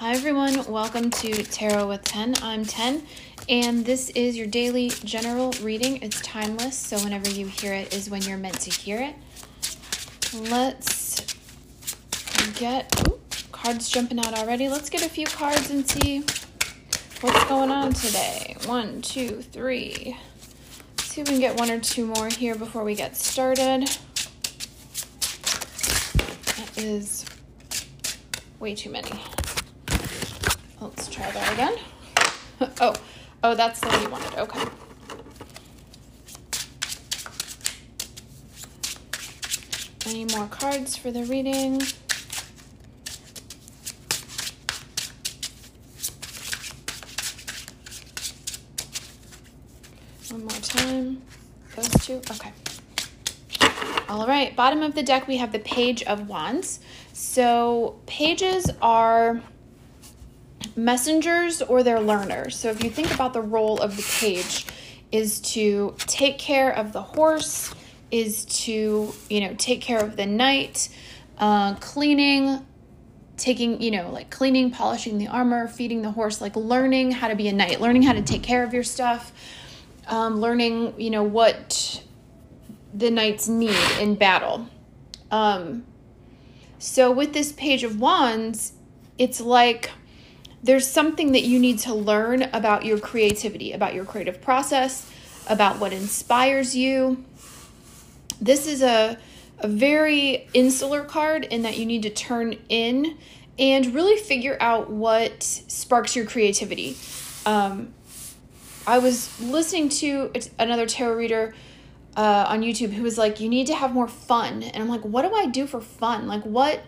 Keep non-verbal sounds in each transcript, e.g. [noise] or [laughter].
Hi, everyone. Welcome to Tarot with Ten. I'm Ten, and this is your daily general reading. It's timeless, so whenever you hear it is when you're meant to hear it. Let's get ooh, cards jumping out already. Let's get a few cards and see what's going on today. One, two, three. Let's see if we can get one or two more here before we get started. That is way too many. Try that again. [laughs] oh, oh, that's the one you wanted. Okay. Any more cards for the reading? One more time. Those two. Okay. All right. Bottom of the deck, we have the Page of Wands. So, pages are messengers or they're learners. So if you think about the role of the page is to take care of the horse, is to, you know, take care of the knight, uh, cleaning, taking, you know, like cleaning, polishing the armor, feeding the horse, like learning how to be a knight, learning how to take care of your stuff, um, learning, you know, what the knights need in battle. Um, so with this page of wands, it's like there's something that you need to learn about your creativity, about your creative process, about what inspires you. This is a, a very insular card in that you need to turn in and really figure out what sparks your creativity. Um, I was listening to another tarot reader uh, on YouTube who was like, You need to have more fun. And I'm like, What do I do for fun? Like, what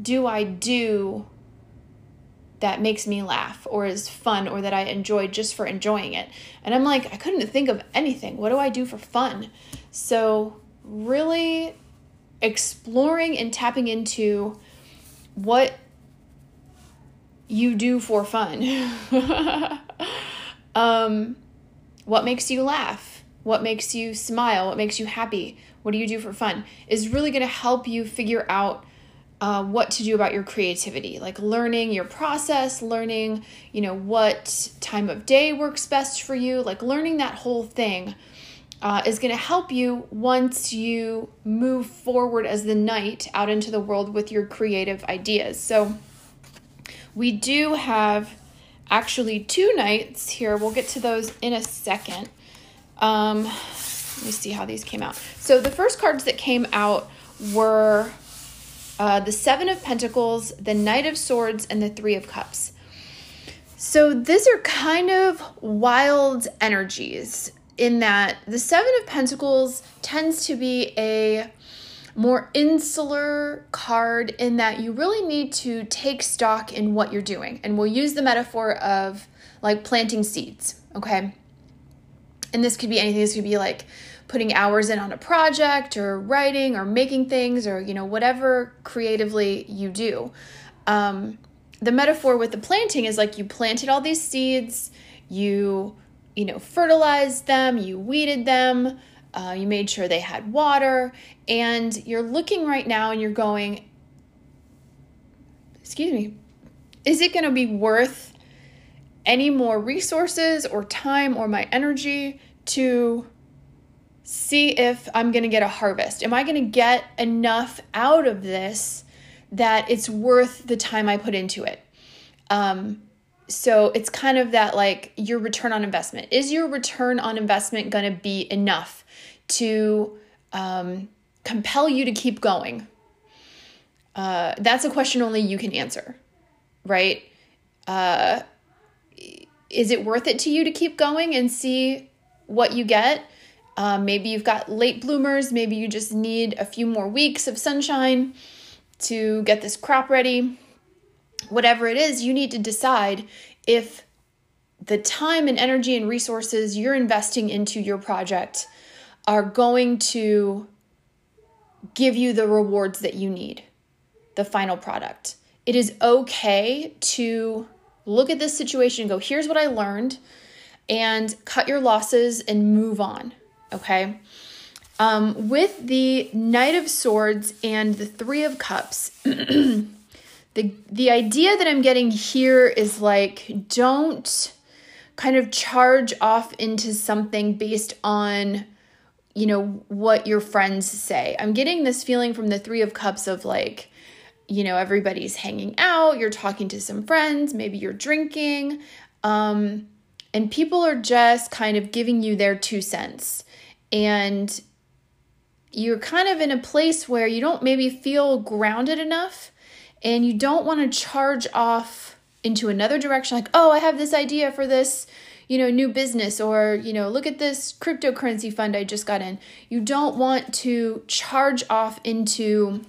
do I do that makes me laugh or is fun or that I enjoy just for enjoying it. And I'm like, I couldn't think of anything. What do I do for fun? So, really exploring and tapping into what you do for fun. [laughs] um, what makes you laugh? What makes you smile? What makes you happy? What do you do for fun? Is really going to help you figure out uh, what to do about your creativity like learning your process learning you know what time of day works best for you like learning that whole thing uh, is going to help you once you move forward as the knight out into the world with your creative ideas. So we do have actually two knights here. We'll get to those in a second. Um, let me see how these came out. So the first cards that came out were uh, the Seven of Pentacles, the Knight of Swords, and the Three of Cups. So these are kind of wild energies in that the Seven of Pentacles tends to be a more insular card in that you really need to take stock in what you're doing. And we'll use the metaphor of like planting seeds, okay? And this could be anything. This could be like putting hours in on a project or writing or making things or you know whatever creatively you do um, the metaphor with the planting is like you planted all these seeds you you know fertilized them you weeded them uh, you made sure they had water and you're looking right now and you're going excuse me is it going to be worth any more resources or time or my energy to see if I'm going to get a harvest. Am I going to get enough out of this that it's worth the time I put into it? Um, so it's kind of that like your return on investment. Is your return on investment going to be enough to um, compel you to keep going? Uh, that's a question only you can answer, right? Uh, is it worth it to you to keep going and see what you get? Um, maybe you've got late bloomers. Maybe you just need a few more weeks of sunshine to get this crop ready. Whatever it is, you need to decide if the time and energy and resources you're investing into your project are going to give you the rewards that you need, the final product. It is okay to look at this situation and go, here's what I learned, and cut your losses and move on okay? Um, with the Knight of Swords and the Three of Cups, [clears throat] the the idea that I'm getting here is like don't kind of charge off into something based on you know what your friends say. I'm getting this feeling from the 3 of cups of like you know everybody's hanging out, you're talking to some friends, maybe you're drinking um and people are just kind of giving you their two cents. And you're kind of in a place where you don't maybe feel grounded enough and you don't want to charge off into another direction like oh i have this idea for this you know new business or you know look at this cryptocurrency fund i just got in you don't want to charge off into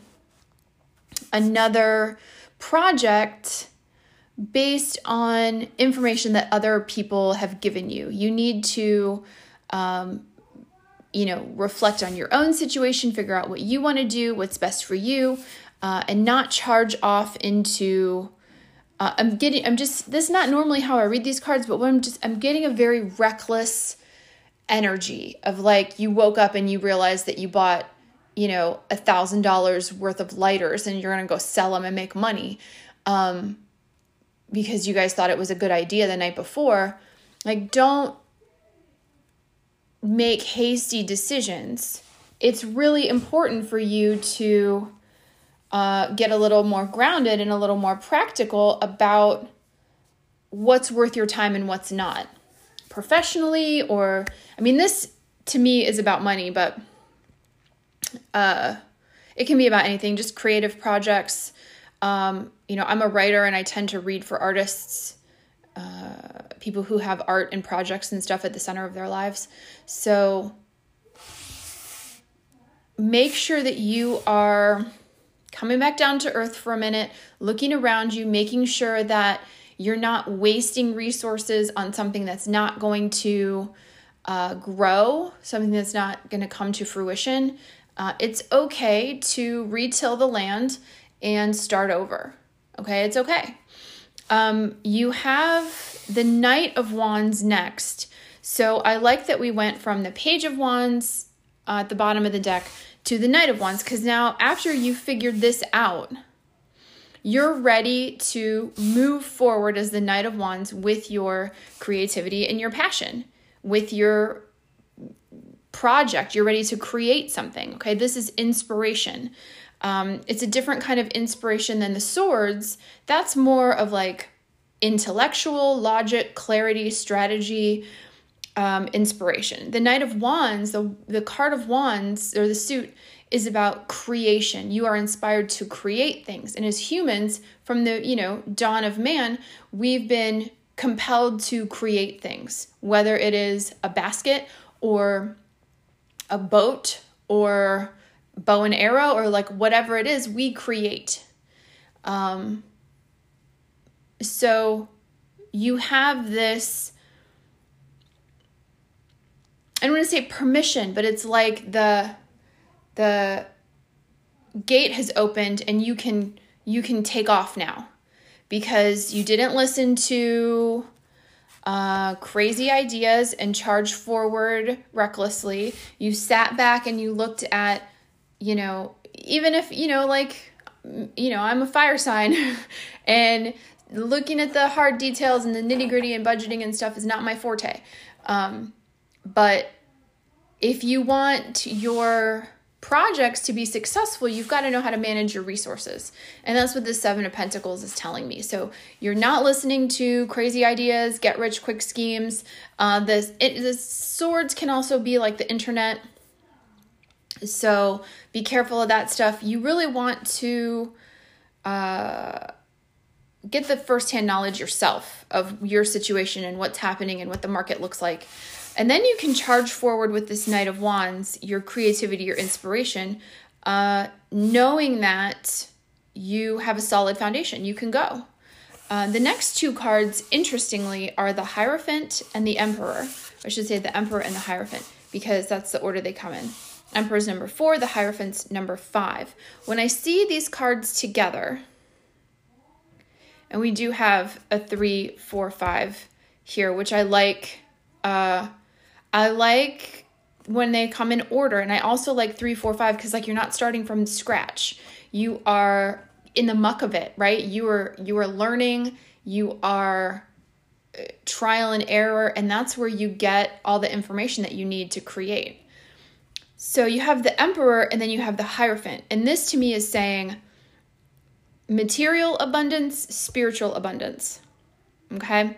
another project based on information that other people have given you. You need to um, you know reflect on your own situation figure out what you want to do what's best for you uh, and not charge off into uh, i'm getting i'm just this is not normally how i read these cards but i'm just i'm getting a very reckless energy of like you woke up and you realized that you bought you know a thousand dollars worth of lighters and you're gonna go sell them and make money um, because you guys thought it was a good idea the night before like don't make hasty decisions. It's really important for you to uh, get a little more grounded and a little more practical about what's worth your time and what's not professionally or i mean this to me is about money but uh, it can be about anything just creative projects um, you know i'm a writer and i tend to read for artists uh, people who have art and projects and stuff at the center of their lives so make sure that you are coming back down to earth for a minute, looking around you, making sure that you're not wasting resources on something that's not going to uh, grow, something that's not going to come to fruition. Uh, it's okay to retill the land and start over. Okay, it's okay. Um, you have the Knight of Wands next. So I like that we went from the Page of Wands uh, at the bottom of the deck to the Knight of Wands because now, after you figured this out, you're ready to move forward as the Knight of Wands with your creativity and your passion, with your project. You're ready to create something. Okay, this is inspiration. Um, it's a different kind of inspiration than the swords. That's more of like intellectual, logic, clarity, strategy, um, inspiration. The Knight of Wands, the, the card of Wands, or the suit, is about creation. You are inspired to create things. And as humans, from the, you know, dawn of man, we've been compelled to create things, whether it is a basket or a boat or bow and arrow or like whatever it is, we create. Um, so you have this I don't want to say permission, but it's like the the gate has opened and you can you can take off now because you didn't listen to uh, crazy ideas and charge forward recklessly. You sat back and you looked at, you know, even if, you know, like, you know, I'm a fire sign [laughs] and looking at the hard details and the nitty gritty and budgeting and stuff is not my forte. Um, but if you want your projects to be successful, you've got to know how to manage your resources. And that's what the Seven of Pentacles is telling me. So you're not listening to crazy ideas, get rich quick schemes. Uh, this, it, the swords can also be like the internet. So be careful of that stuff. You really want to uh, get the firsthand knowledge yourself of your situation and what's happening and what the market looks like. And then you can charge forward with this Knight of Wands, your creativity, your inspiration, uh, knowing that you have a solid foundation. You can go. Uh, the next two cards, interestingly, are the Hierophant and the Emperor. I should say the Emperor and the Hierophant, because that's the order they come in. Emperor's number four, the Hierophant's number five. When I see these cards together, and we do have a three, four, five here, which I like. Uh, I like when they come in order, and I also like three, four, five because like you're not starting from scratch. You are in the muck of it, right? You are you are learning, you are uh, trial and error, and that's where you get all the information that you need to create. So you have the emperor and then you have the hierophant. And this to me is saying material abundance, spiritual abundance. Okay?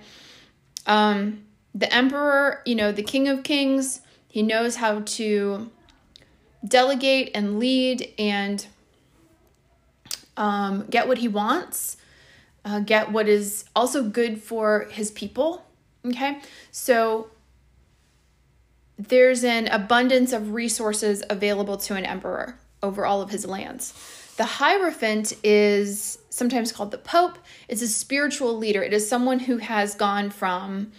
Um the emperor, you know, the king of kings, he knows how to delegate and lead and um, get what he wants, uh, get what is also good for his people. Okay, so there's an abundance of resources available to an emperor over all of his lands. The Hierophant is sometimes called the Pope. It's a spiritual leader. It is someone who has gone from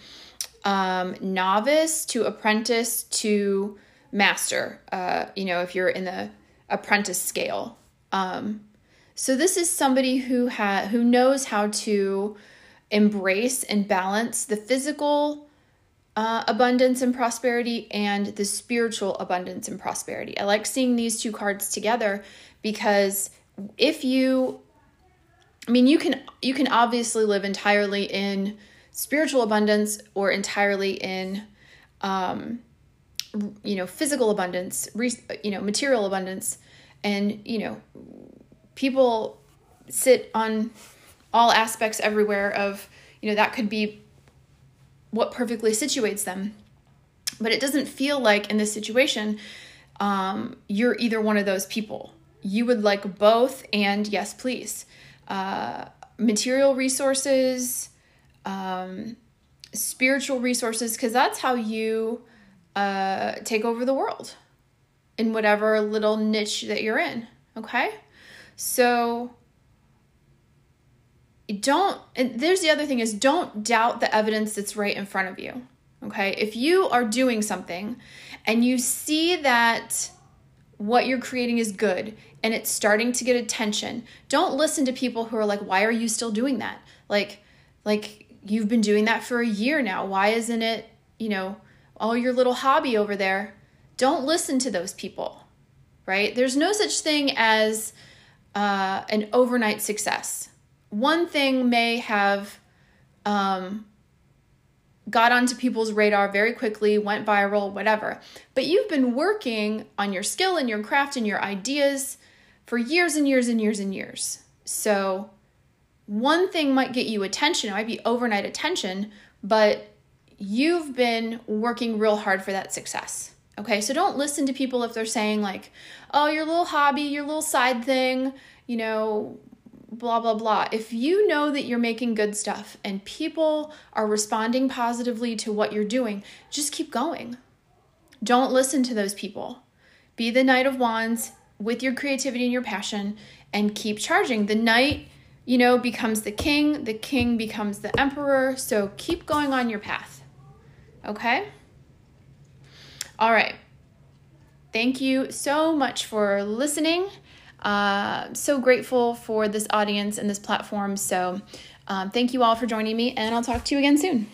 um, novice to apprentice to master. Uh, you know, if you're in the apprentice scale. Um, so this is somebody who ha- who knows how to embrace and balance the physical uh, abundance and prosperity and the spiritual abundance and prosperity. I like seeing these two cards together because if you I mean you can you can obviously live entirely in spiritual abundance or entirely in um you know physical abundance, you know material abundance. And you know people sit on all aspects everywhere of you know that could be what perfectly situates them. But it doesn't feel like in this situation um, you're either one of those people. You would like both and yes please. Uh, material resources um, spiritual resources because that's how you uh, take over the world in whatever little niche that you're in okay so don't and there's the other thing is don't doubt the evidence that's right in front of you. Okay? If you are doing something and you see that what you're creating is good and it's starting to get attention, don't listen to people who are like, "Why are you still doing that?" Like like you've been doing that for a year now. Why isn't it, you know, all your little hobby over there? Don't listen to those people. Right? There's no such thing as uh, an overnight success. One thing may have um, got onto people's radar very quickly, went viral, whatever, but you've been working on your skill and your craft and your ideas for years and years and years and years. So, one thing might get you attention, it might be overnight attention, but you've been working real hard for that success. Okay, so don't listen to people if they're saying, like, oh, your little hobby, your little side thing, you know, blah, blah, blah. If you know that you're making good stuff and people are responding positively to what you're doing, just keep going. Don't listen to those people. Be the Knight of Wands with your creativity and your passion and keep charging. The Knight, you know, becomes the king, the king becomes the emperor. So keep going on your path. Okay? All right. Thank you so much for listening. Uh, so grateful for this audience and this platform. So, um, thank you all for joining me, and I'll talk to you again soon.